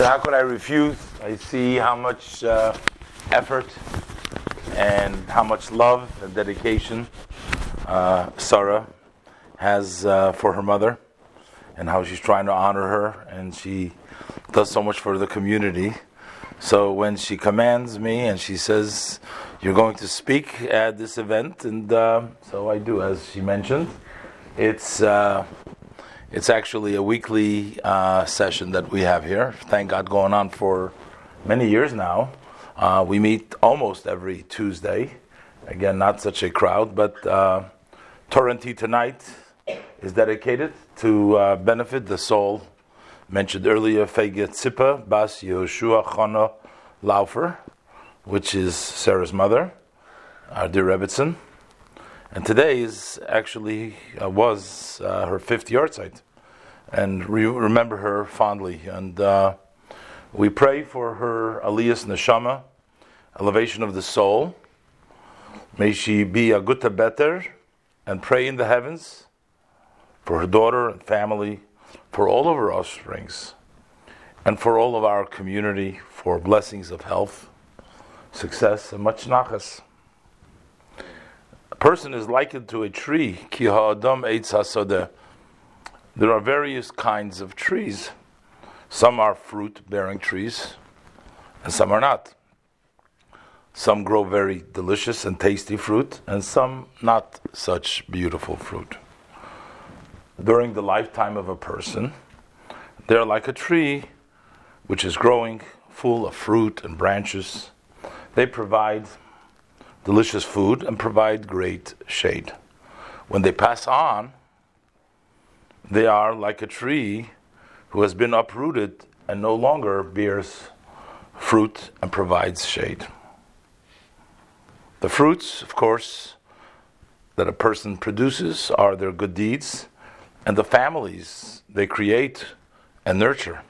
So how could I refuse? I see how much uh, effort and how much love and dedication uh, Sarah has uh, for her mother, and how she's trying to honor her, and she does so much for the community. So when she commands me and she says, "You're going to speak at this event," and uh, so I do, as she mentioned. It's uh, it's actually a weekly uh, session that we have here. Thank God, going on for many years now. Uh, we meet almost every Tuesday. Again, not such a crowd, but uh, tonight is dedicated to uh, benefit the soul mentioned earlier, Feiga Tzipa Bas Yehoshua Chuna Laufer, which is Sarah's mother, our dear Rebbitzin. And today is actually uh, was uh, her fifth yahrzeit, and we remember her fondly. And uh, we pray for her aliyas neshama, elevation of the soul. May she be a gutta better, and pray in the heavens for her daughter and family, for all of her offsprings, and for all of our community, for blessings of health, success, and much nachas person is likened to a tree. Ki ha'adam eitz. There are various kinds of trees. Some are fruit-bearing trees, and some are not. Some grow very delicious and tasty fruit, and some not such beautiful fruit. During the lifetime of a person, they're like a tree which is growing full of fruit and branches. They provide delicious food and provide great shade. When they pass on, they are like a tree who has been uprooted and no longer bears fruit and provides shade. The fruits, of course, that a person produces are their good deeds and the families they create and nurture.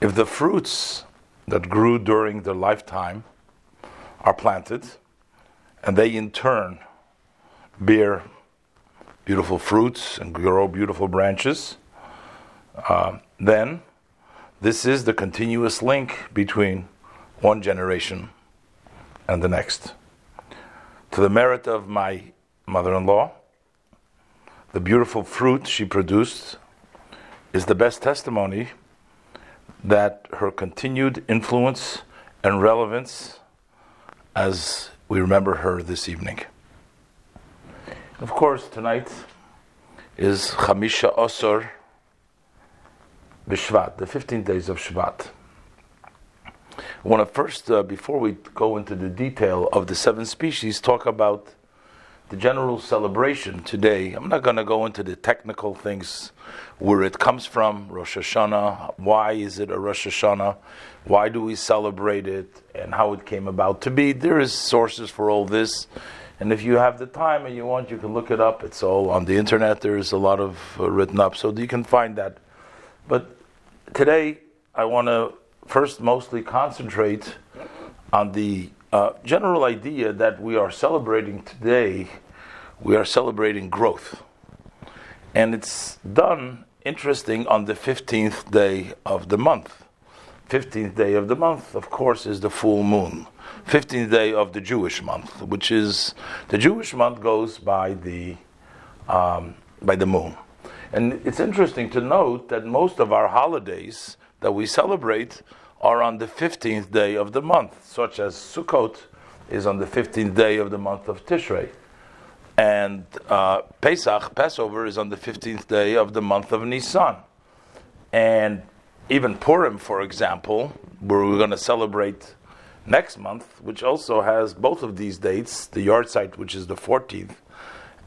If the fruits that grew during their lifetime are planted, and they in turn bear beautiful fruits and grow beautiful branches, uh, then this is the continuous link between one generation and the next. To the merit of my mother in law, the beautiful fruit she produced is the best testimony that her continued influence and relevance as we remember her this evening. Of course, tonight is Chamisha Osor B'Shvat, the 15 days of Shvat. I want to first, uh, before we go into the detail of the seven species, talk about the general celebration today. I'm not going to go into the technical things, where it comes from, Rosh Hashanah, why is it a Rosh Hashanah, why do we celebrate it, and how it came about to be. There is sources for all this, and if you have the time and you want, you can look it up. It's all on the internet. There is a lot of uh, written up, so you can find that. But today, I want to first mostly concentrate on the uh, general idea that we are celebrating today, we are celebrating growth. And it's done interesting on the 15th day of the month. 15th day of the month, of course, is the full moon. 15th day of the Jewish month, which is the Jewish month goes by the um, by the moon. And it's interesting to note that most of our holidays that we celebrate are on the 15th day of the month, such as Sukkot is on the 15th day of the month of Tishrei. And uh, Pesach, Passover, is on the 15th day of the month of Nisan. And even Purim, for example, where we're going to celebrate next month, which also has both of these dates, the yahrzeit, which is the 14th,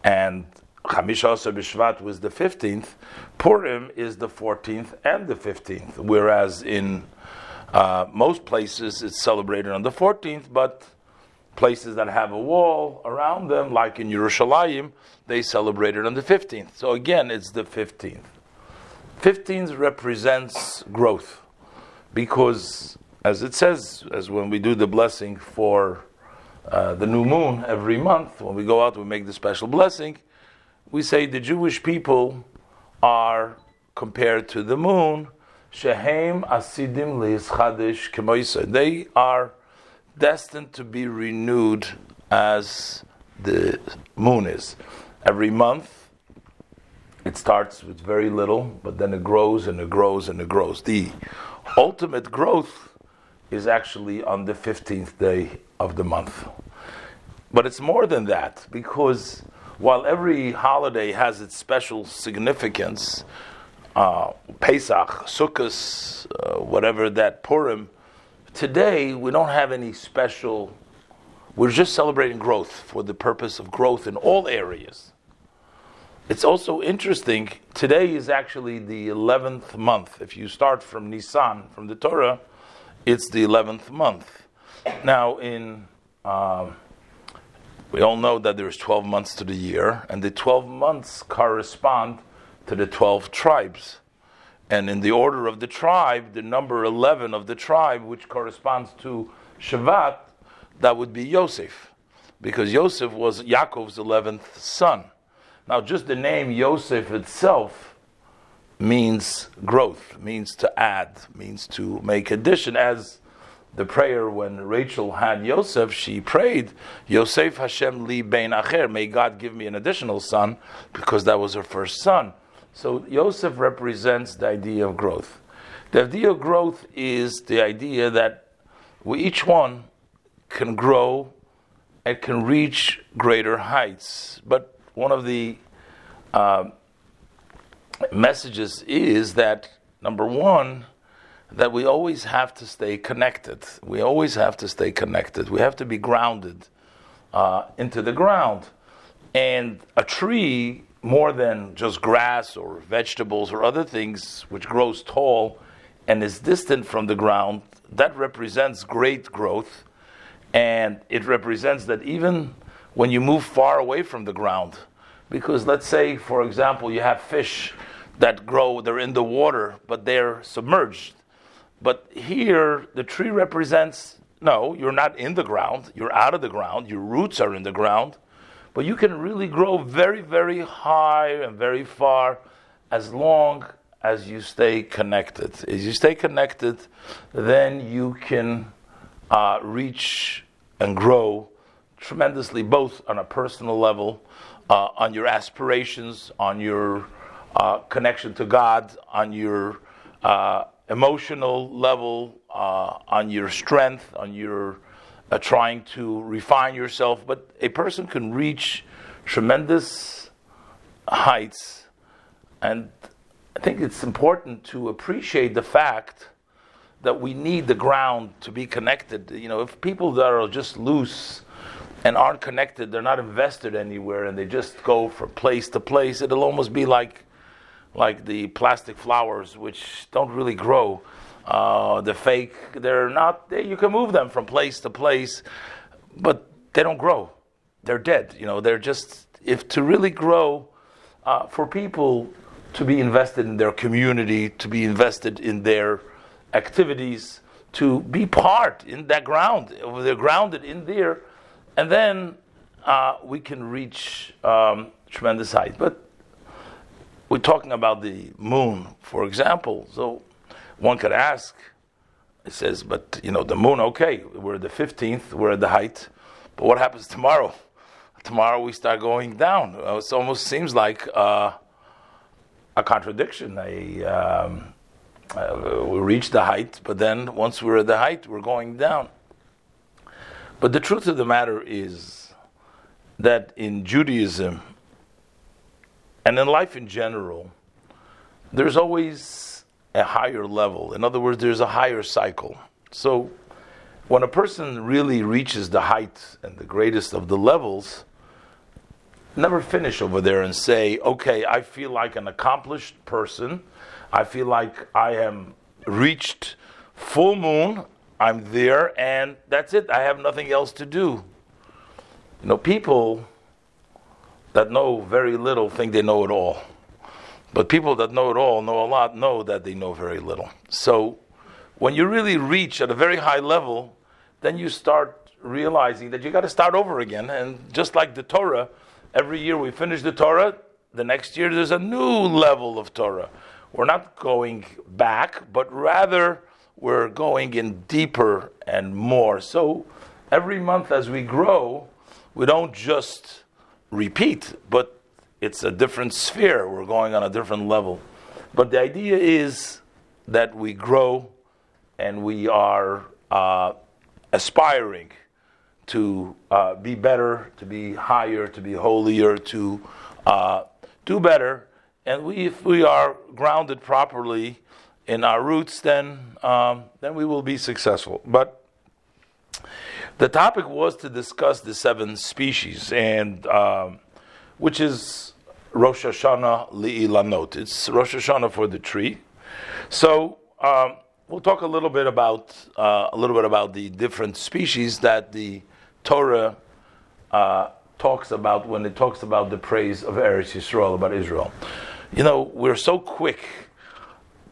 and Chamisha Asar B'Shvat was the 15th, Purim is the 14th and the 15th, whereas in uh, most places it's celebrated on the 14th, but places that have a wall around them, like in Yerushalayim, they celebrate it on the 15th. So again, it's the 15th. 15th represents growth because, as it says, as when we do the blessing for uh, the new moon every month, when we go out, we make the special blessing. We say the Jewish people are compared to the moon Shehem Asidim Leizchadish Kemoisa. They are destined to be renewed as the moon is. Every month, it starts with very little, but then it grows and it grows and it grows. The ultimate growth is actually on the 15th day of the month. But it's more than that, because while every holiday has its special significance, uh, Pesach, Sukkot, uh, whatever that Purim, today we don't have any special. We're just celebrating growth for the purpose of growth in all areas. It's also interesting. Today is actually the eleventh month. If you start from Nisan, from the Torah, it's the eleventh month. Now, in um, we all know that there's twelve months to the year, and the twelve months correspond to the 12 tribes. And in the order of the tribe, the number 11 of the tribe, which corresponds to Shavat, that would be Yosef. Because Yosef was Yaakov's 11th son. Now, just the name Yosef itself means growth, means to add, means to make addition. As the prayer when Rachel had Yosef, she prayed, Yosef Hashem li bein acher, may God give me an additional son, because that was her first son. So Yosef represents the idea of growth. The idea of growth is the idea that we each one can grow and can reach greater heights. But one of the uh, messages is that number one, that we always have to stay connected. We always have to stay connected. We have to be grounded uh, into the ground. And a tree more than just grass or vegetables or other things which grows tall and is distant from the ground, that represents great growth. And it represents that even when you move far away from the ground, because let's say, for example, you have fish that grow, they're in the water, but they're submerged. But here, the tree represents no, you're not in the ground, you're out of the ground, your roots are in the ground but you can really grow very, very high and very far as long as you stay connected. As you stay connected, then you can uh, reach and grow tremendously, both on a personal level, uh, on your aspirations, on your uh, connection to God, on your uh, emotional level, uh, on your strength, on your uh, trying to refine yourself, but a person can reach tremendous heights. And I think it's important to appreciate the fact that we need the ground to be connected. You know, if people that are just loose and aren't connected, they're not invested anywhere, and they just go from place to place, it'll almost be like like the plastic flowers, which don't really grow. Uh, the fake, they're not, they, you can move them from place to place, but they don't grow. They're dead. You know, they're just, if to really grow, uh, for people to be invested in their community, to be invested in their activities, to be part in that ground, they're grounded in there, and then uh, we can reach um, tremendous heights. But we're talking about the moon, for example. So one could ask, it says, but you know, the moon, okay, we're at the 15th, we're at the height, but what happens tomorrow? Tomorrow we start going down. Uh, it almost seems like uh, a contradiction. A, um, uh, we reach the height, but then once we're at the height, we're going down. But the truth of the matter is that in Judaism and in life in general, there's always a higher level. In other words, there's a higher cycle. So when a person really reaches the height and the greatest of the levels, never finish over there and say, okay, I feel like an accomplished person. I feel like I am reached full moon. I'm there, and that's it. I have nothing else to do. You know, people that know very little think they know it all. But people that know it all, know a lot, know that they know very little. So when you really reach at a very high level, then you start realizing that you got to start over again. And just like the Torah, every year we finish the Torah, the next year there's a new level of Torah. we're not going back, but rather we're going in deeper and more. So every month as we grow, we don't just repeat, but it's a different sphere. We're going on a different level. But the idea is that we grow and we are uh, aspiring to uh, be better, to be higher, to be holier, to uh, do better. And we, if we are grounded properly in our roots, then um, then we will be successful. But the topic was to discuss the seven species, and um, which is Rosh Hashanah li'ilanot. It's Rosh Hashanah for the tree. So um, we'll talk a little bit about uh, a little bit about the different species that the Torah uh, talks about when it talks about the praise of Eretz Yisrael about Israel. You know, we're so quick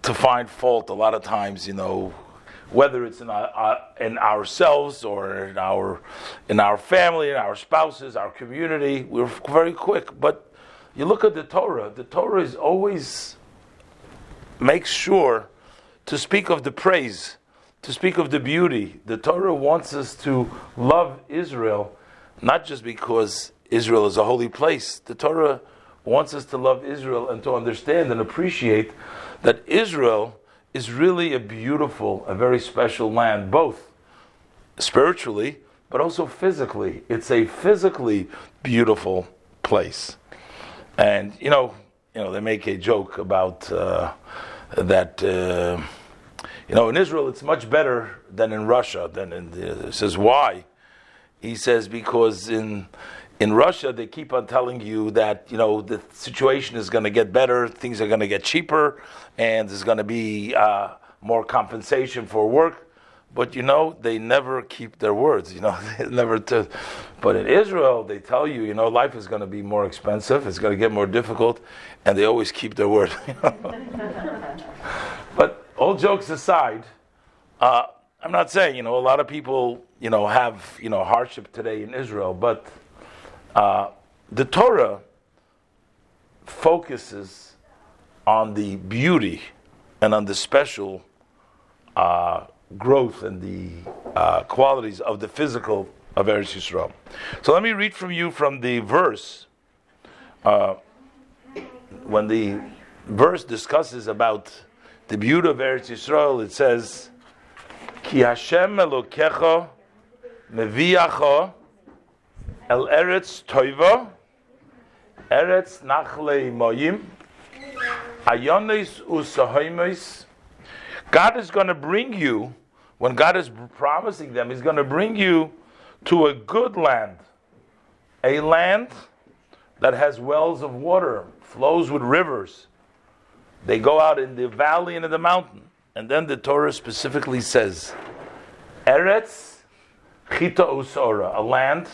to find fault a lot of times. You know, whether it's in, our, uh, in ourselves or in our in our family, in our spouses, our community, we're very quick. But you look at the Torah. The Torah is always makes sure to speak of the praise, to speak of the beauty. The Torah wants us to love Israel, not just because Israel is a holy place. The Torah wants us to love Israel and to understand and appreciate that Israel is really a beautiful, a very special land, both spiritually but also physically. It's a physically beautiful place. And you know, you know, they make a joke about uh, that. Uh, you know, in Israel, it's much better than in Russia. Than in the, he says why? He says because in in Russia they keep on telling you that you know the situation is going to get better, things are going to get cheaper, and there's going to be uh, more compensation for work. But you know they never keep their words. You know never. To, but in Israel they tell you you know life is going to be more expensive, it's going to get more difficult, and they always keep their word. but all jokes aside, uh, I'm not saying you know a lot of people you know have you know hardship today in Israel, but uh, the Torah focuses on the beauty and on the special uh, growth and the uh, qualities of the physical of Eretz Yisrael. So let me read from you from the verse uh, when the verse discusses about the beauty of Eretz Yisrael, it says, Ki Hashem Elokecha Meviacha El Eretz Toiva Eretz Nachle Moyim Ayonis Usahoimis God is going to bring you, when God is promising them, He's going to bring you to a good land, a land that has wells of water, flows with rivers, they go out in the valley and in the mountain. And then the Torah specifically says, Eretz Chita Usora, a land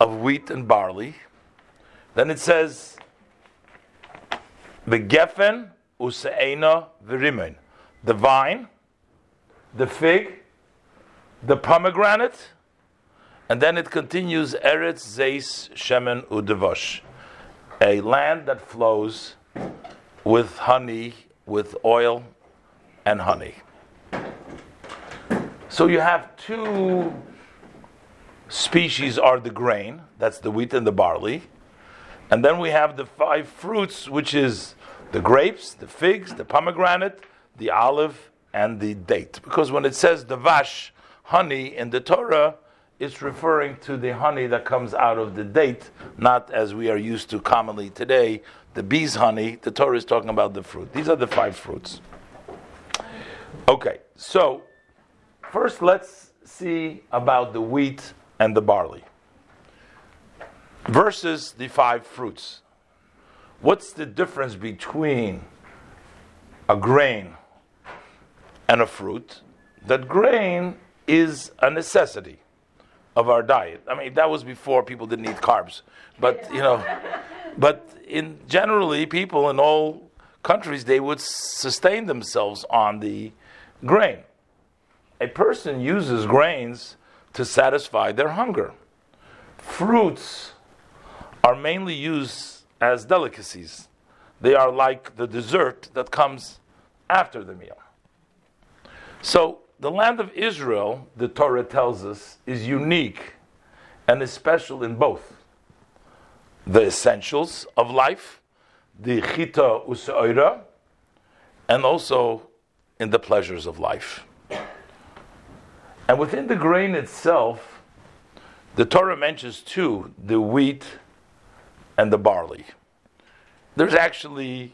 of wheat and barley. Then it says, the Geffen Useina Virimen, the vine, the fig, the pomegranate, and then it continues Eretz Zeis Shemen Udevosh, a land that flows with honey, with oil and honey. So you have two species are the grain, that's the wheat and the barley. And then we have the five fruits, which is the grapes, the figs, the pomegranate, the olive, and the date. Because when it says devash, honey, in the Torah, it's referring to the honey that comes out of the date, not as we are used to commonly today, the bee's honey, the Torah is talking about the fruit. These are the five fruits. Okay, so first let's see about the wheat and the barley versus the five fruits. What's the difference between a grain and a fruit? That grain is a necessity of our diet. I mean, that was before people didn't eat carbs, but you know. But in generally, people in all countries they would sustain themselves on the grain. A person uses grains to satisfy their hunger. Fruits are mainly used as delicacies. they are like the dessert that comes after the meal. So, the land of Israel, the Torah tells us, is unique and is special in both the essentials of life, the chita usaira, and also in the pleasures of life. And within the grain itself, the Torah mentions two the wheat and the barley. There's actually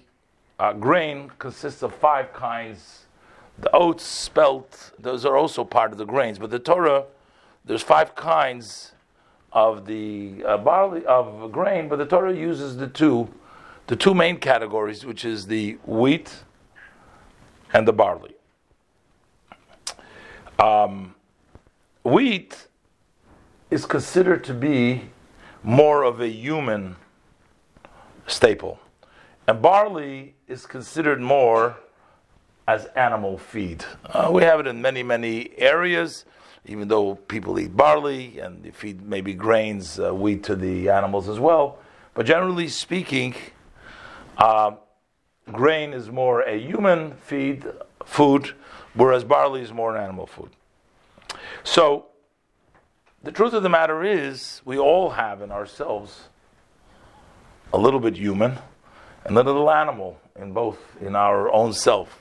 uh, grain consists of five kinds. The oats, spelt, those are also part of the grains. But the Torah, there's five kinds of the uh, barley of grain, but the Torah uses the two, the two main categories, which is the wheat and the barley. Um, wheat is considered to be more of a human staple, and barley is considered more as animal feed. Uh, we have it in many, many areas even though people eat barley and they feed maybe grains, uh, wheat to the animals as well. But generally speaking, uh, grain is more a human feed food, whereas barley is more an animal food. So, the truth of the matter is, we all have in ourselves a little bit human and a little animal in both in our own self.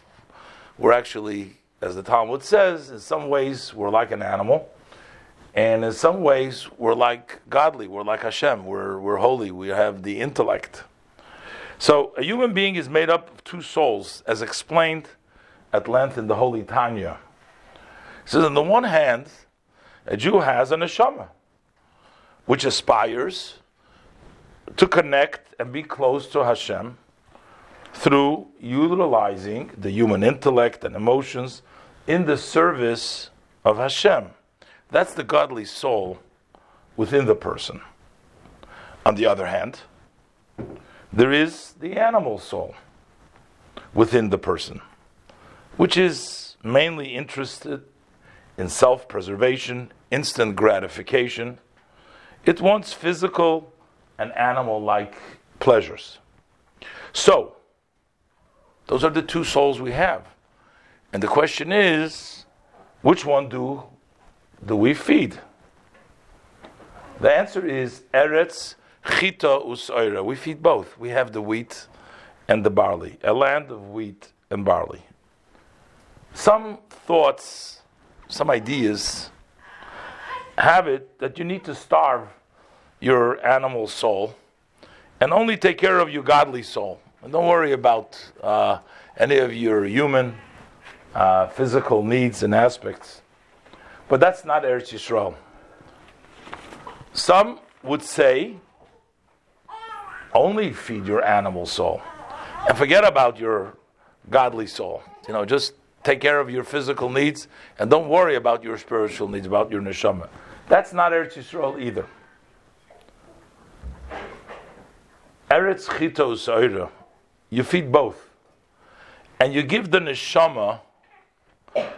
We're actually as the Talmud says, in some ways we're like an animal, and in some ways we're like godly, we're like Hashem, we're, we're holy, we have the intellect. So a human being is made up of two souls, as explained at length in the Holy Tanya. Says, on the one hand, a Jew has a neshama, which aspires to connect and be close to Hashem through utilizing the human intellect and emotions in the service of Hashem. That's the godly soul within the person. On the other hand, there is the animal soul within the person, which is mainly interested in self preservation, instant gratification. It wants physical and animal like pleasures. So, those are the two souls we have. And the question is, which one do do we feed? The answer is Eretz Chita Usoira. We feed both. We have the wheat and the barley, a land of wheat and barley. Some thoughts, some ideas have it that you need to starve your animal soul and only take care of your godly soul. And don't worry about uh, any of your human uh, physical needs and aspects. But that's not Eretz Yisrael. Some would say, only feed your animal soul and forget about your godly soul. You know, just take care of your physical needs and don't worry about your spiritual needs, about your neshama. That's not Eretz Yisrael either. Eretz Chitos You feed both. And you give the neshama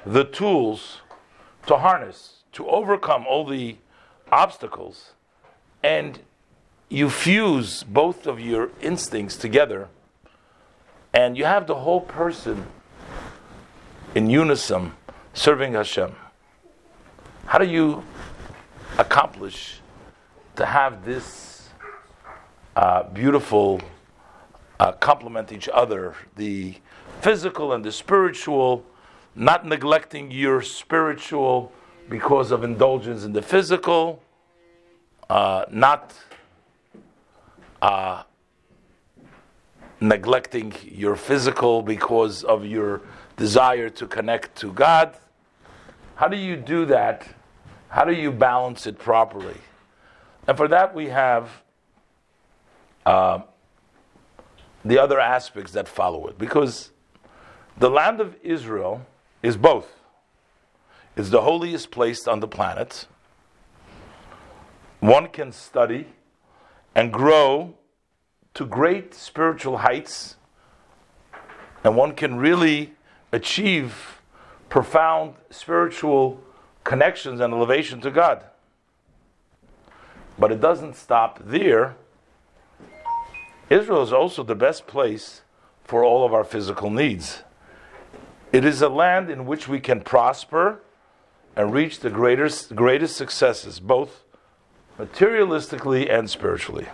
the tools to harness, to overcome all the obstacles, and you fuse both of your instincts together, and you have the whole person in unison serving Hashem. How do you accomplish to have this uh, beautiful uh, complement each other, the physical and the spiritual? not neglecting your spiritual because of indulgence in the physical, uh, not uh, neglecting your physical because of your desire to connect to God. How do you do that? How do you balance it properly? And for that, we have uh, the other aspects that follow it. Because the land of Israel is both. It's the holiest place on the planet. One can study and grow to great spiritual heights, and one can really achieve profound spiritual connections and elevation to God. But it doesn't stop there. Israel is also the best place for all of our physical needs. It is a land in which we can prosper and reach the greatest, greatest successes, both materialistically and spiritually.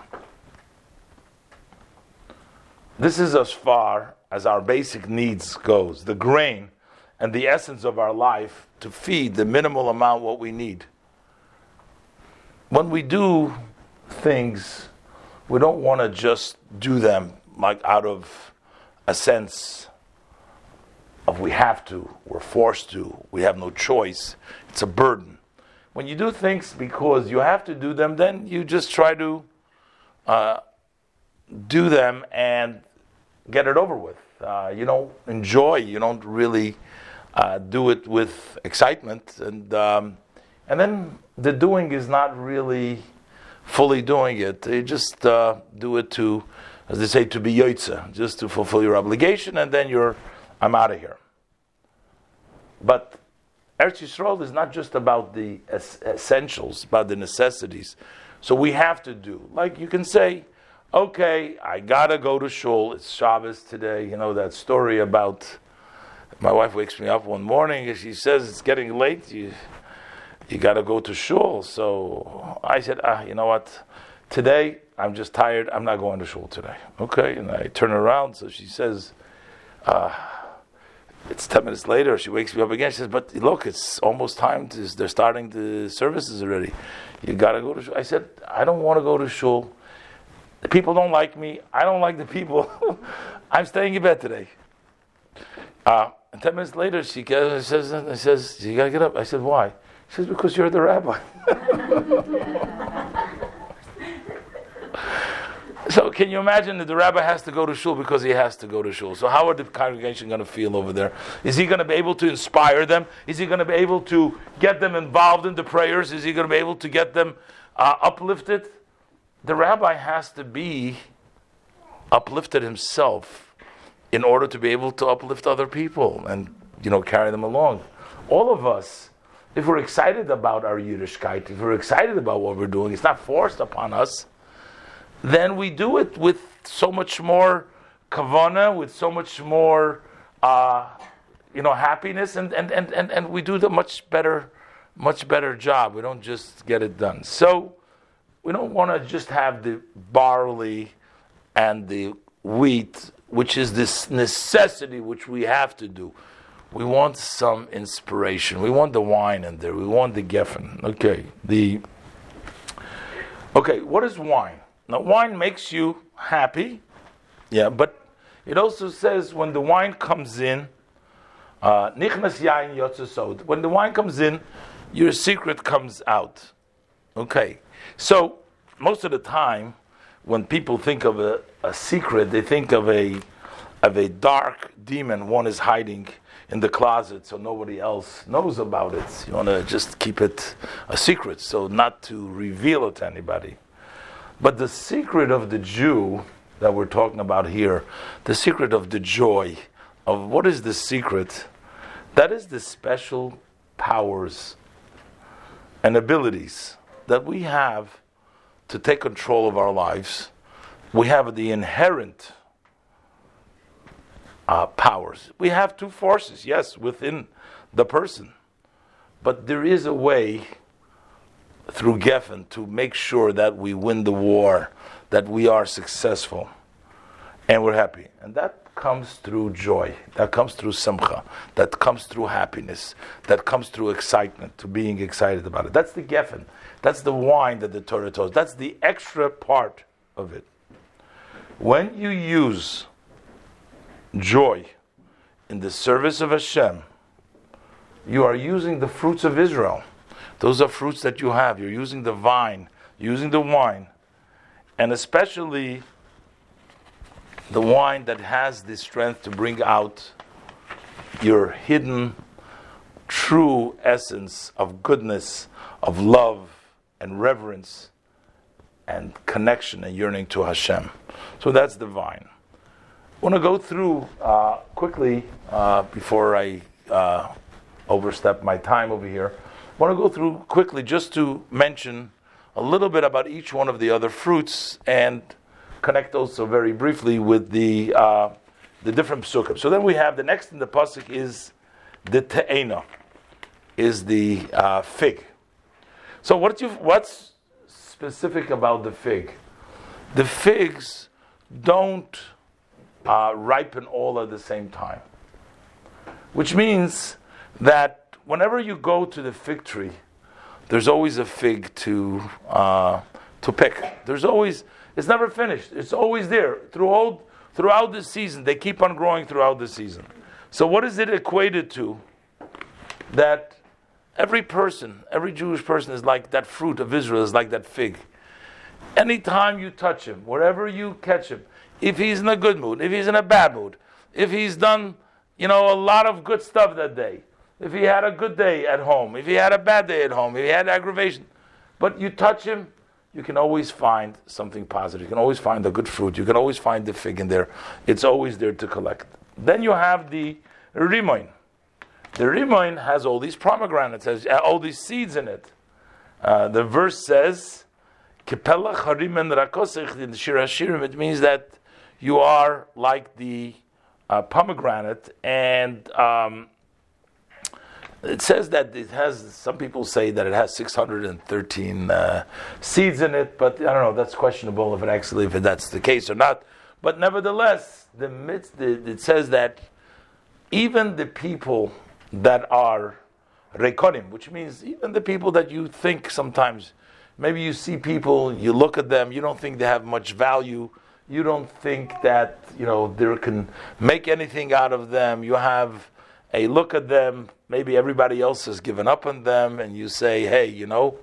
This is as far as our basic needs goes, the grain and the essence of our life to feed the minimal amount what we need. When we do things, we don't want to just do them like out of a sense of we have to, we're forced to, we have no choice. It's a burden. When you do things because you have to do them, then you just try to uh, do them and get it over with. Uh, you don't enjoy. You don't really uh, do it with excitement, and um, and then the doing is not really fully doing it. You just uh, do it to, as they say, to be yotze, just to fulfill your obligation, and then you're, I'm out of here. But Eretz Yisrael is not just about the essentials, about the necessities. So we have to do. Like you can say, okay, I gotta go to shul. It's Shabbos today. You know that story about my wife wakes me up one morning and she says it's getting late. You you gotta go to shul. So I said, ah, you know what? Today I'm just tired. I'm not going to shul today. Okay, and I turn around. So she says, uh, it's ten minutes later. She wakes me up again. She says, "But look, it's almost time. To, they're starting the services already. You gotta go to." Shul. I said, "I don't want to go to shul." The people don't like me. I don't like the people. I'm staying in bed today. Uh, and ten minutes later, she gets, says, I says, you gotta get up. I said, why? She says, because you're the rabbi. so can you imagine that the rabbi has to go to shul because he has to go to shul? So how are the congregation going to feel over there? Is he going to be able to inspire them? Is he going to be able to get them involved in the prayers? Is he going to be able to get them uh, uplifted? The rabbi has to be uplifted himself in order to be able to uplift other people and you know carry them along. All of us, if we're excited about our Yiddishkeit, if we're excited about what we're doing, it's not forced upon us, then we do it with so much more kavana, with so much more uh, you know happiness, and, and, and, and, and we do the much better much better job. We don't just get it done. So we don't want to just have the barley and the wheat, which is this necessity which we have to do. We want some inspiration. We want the wine in there. We want the geffen. Okay, the okay. What is wine? Now, wine makes you happy, yeah. But it also says when the wine comes in, uh, nichnas yain yotzesod. When the wine comes in, your secret comes out. Okay. So, most of the time, when people think of a, a secret, they think of a, of a dark demon one is hiding in the closet so nobody else knows about it. You want to just keep it a secret, so not to reveal it to anybody. But the secret of the Jew that we're talking about here, the secret of the joy, of what is the secret? That is the special powers and abilities that we have to take control of our lives, we have the inherent uh, powers. We have two forces, yes, within the person. But there is a way through Geffen to make sure that we win the war, that we are successful, and we're happy. And that comes through joy, that comes through simcha, that comes through happiness, that comes through excitement, to being excited about it. That's the Geffen. That's the wine that the Torah tells. That's the extra part of it. When you use joy in the service of Hashem, you are using the fruits of Israel. Those are fruits that you have. You're using the vine, using the wine, and especially the wine that has the strength to bring out your hidden, true essence of goodness, of love, and reverence, and connection and yearning to Hashem. So that's the vine. I want to go through uh, quickly uh, before I uh, overstep my time over here. I want to go through quickly just to mention a little bit about each one of the other fruits and connect also very briefly with the uh, the different psukim. So then we have the next in the pasuk is the te'ena, is the uh, fig. So what you what's specific about the fig? The figs don't uh, ripen all at the same time, which means that whenever you go to the fig tree, there's always a fig to uh, to pick. There's always it's never finished. It's always there throughout throughout the season. They keep on growing throughout the season. So what is it equated to? That every person, every Jewish person is like that fruit of Israel is like that fig. Anytime you touch him, wherever you catch him, if he's in a good mood, if he's in a bad mood, if he's done, you know, a lot of good stuff that day, if he had a good day at home, if he had a bad day at home, if he had aggravation, but you touch him, you can always find something positive. You can always find a good fruit. You can always find the fig in there. It's always there to collect. Then you have the rimoin. The rimoin has all these pomegranates, has uh, all these seeds in it. Uh, the verse says. In it means that you are like the uh, pomegranate, and um, it says that it has. Some people say that it has 613 uh, seeds in it, but I don't know. That's questionable if it actually if that's the case or not. But nevertheless, the midst, it says that even the people that are rekonim, which means even the people that you think sometimes, maybe you see people, you look at them, you don't think they have much value, you don't think that you know there can make anything out of them. You have a look at them, maybe everybody else has given up on them, and you say, hey, you know,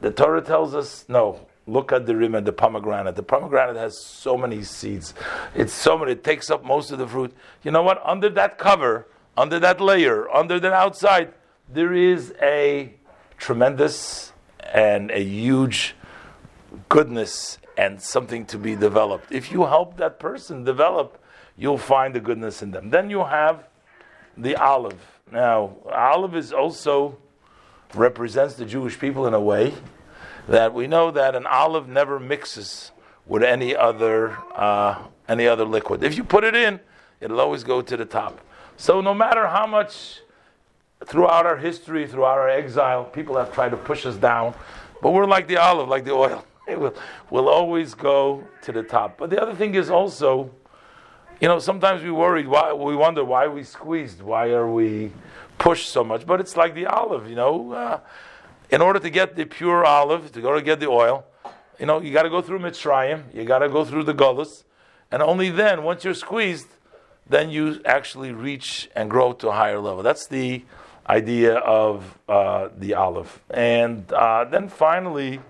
the Torah tells us, no, look at the rimon the pomegranate. The pomegranate has so many seeds. It's so many, it takes up most of the fruit. You know what? Under that cover, under that layer, under the outside, there is a tremendous and a huge goodness and something to be developed. If you help that person develop, you'll find the goodness in them. Then you have the olive. Now, olive is also represents the Jewish people in a way that we know that an olive never mixes with any other uh, any other liquid. If you put it in, it'll always go to the top. So no matter how much throughout our history, throughout our exile, people have tried to push us down, but we're like the olive, like the oil. It will, will always go to the top. But the other thing is also you know, sometimes we worry, why, we wonder why we squeezed, why are we pushed so much. But it's like the olive, you know. Uh, in order to get the pure olive, to go to get the oil, you know, you got to go through Mitzrayim, you got to go through the Gullus, and only then, once you're squeezed, then you actually reach and grow to a higher level. That's the idea of uh, the olive. And uh, then finally,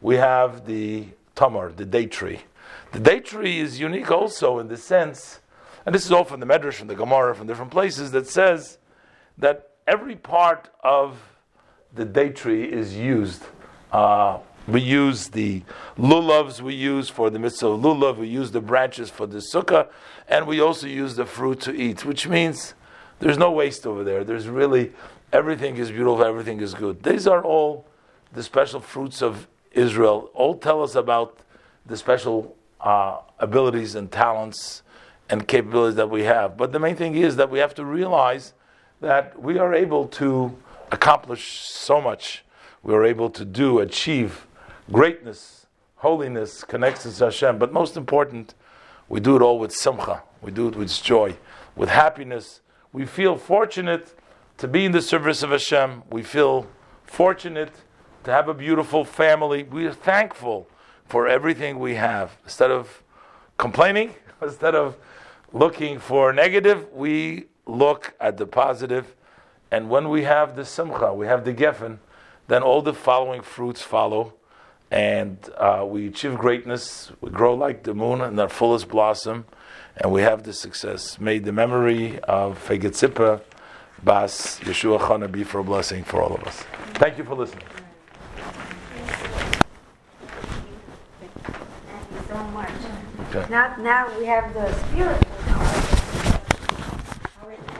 we have the tamar, the date tree. The date tree is unique also in the sense, and this is all from the Medrash, from the Gemara, from different places, that says that every part of the date tree is used. Uh, we use the lulavs we use for the mitzvah lulav, we use the branches for the sukkah, and we also use the fruit to eat, which means there's no waste over there. There's really, everything is beautiful, everything is good. These are all the special fruits of Israel. All tell us about the special uh, abilities and talents and capabilities that we have. But the main thing is that we have to realize that we are able to accomplish so much. We are able to do, achieve greatness, holiness, connection to Hashem. But most important, we do it all with simcha. We do it with joy, with happiness. We feel fortunate to be in the service of Hashem. We feel fortunate to have a beautiful family. We are thankful for everything we have. Instead of complaining, instead of looking for negative, we look at the positive. And when we have the simcha, we have the geffen, then all the following fruits follow. And uh, we achieve greatness, we grow like the moon in our fullest blossom, and we have the success. May the memory of Feiga Tzipa Bas Yeshua Chuna be for a blessing for all of us. Thank you for listening. So much. Okay. Now, now we have the spirit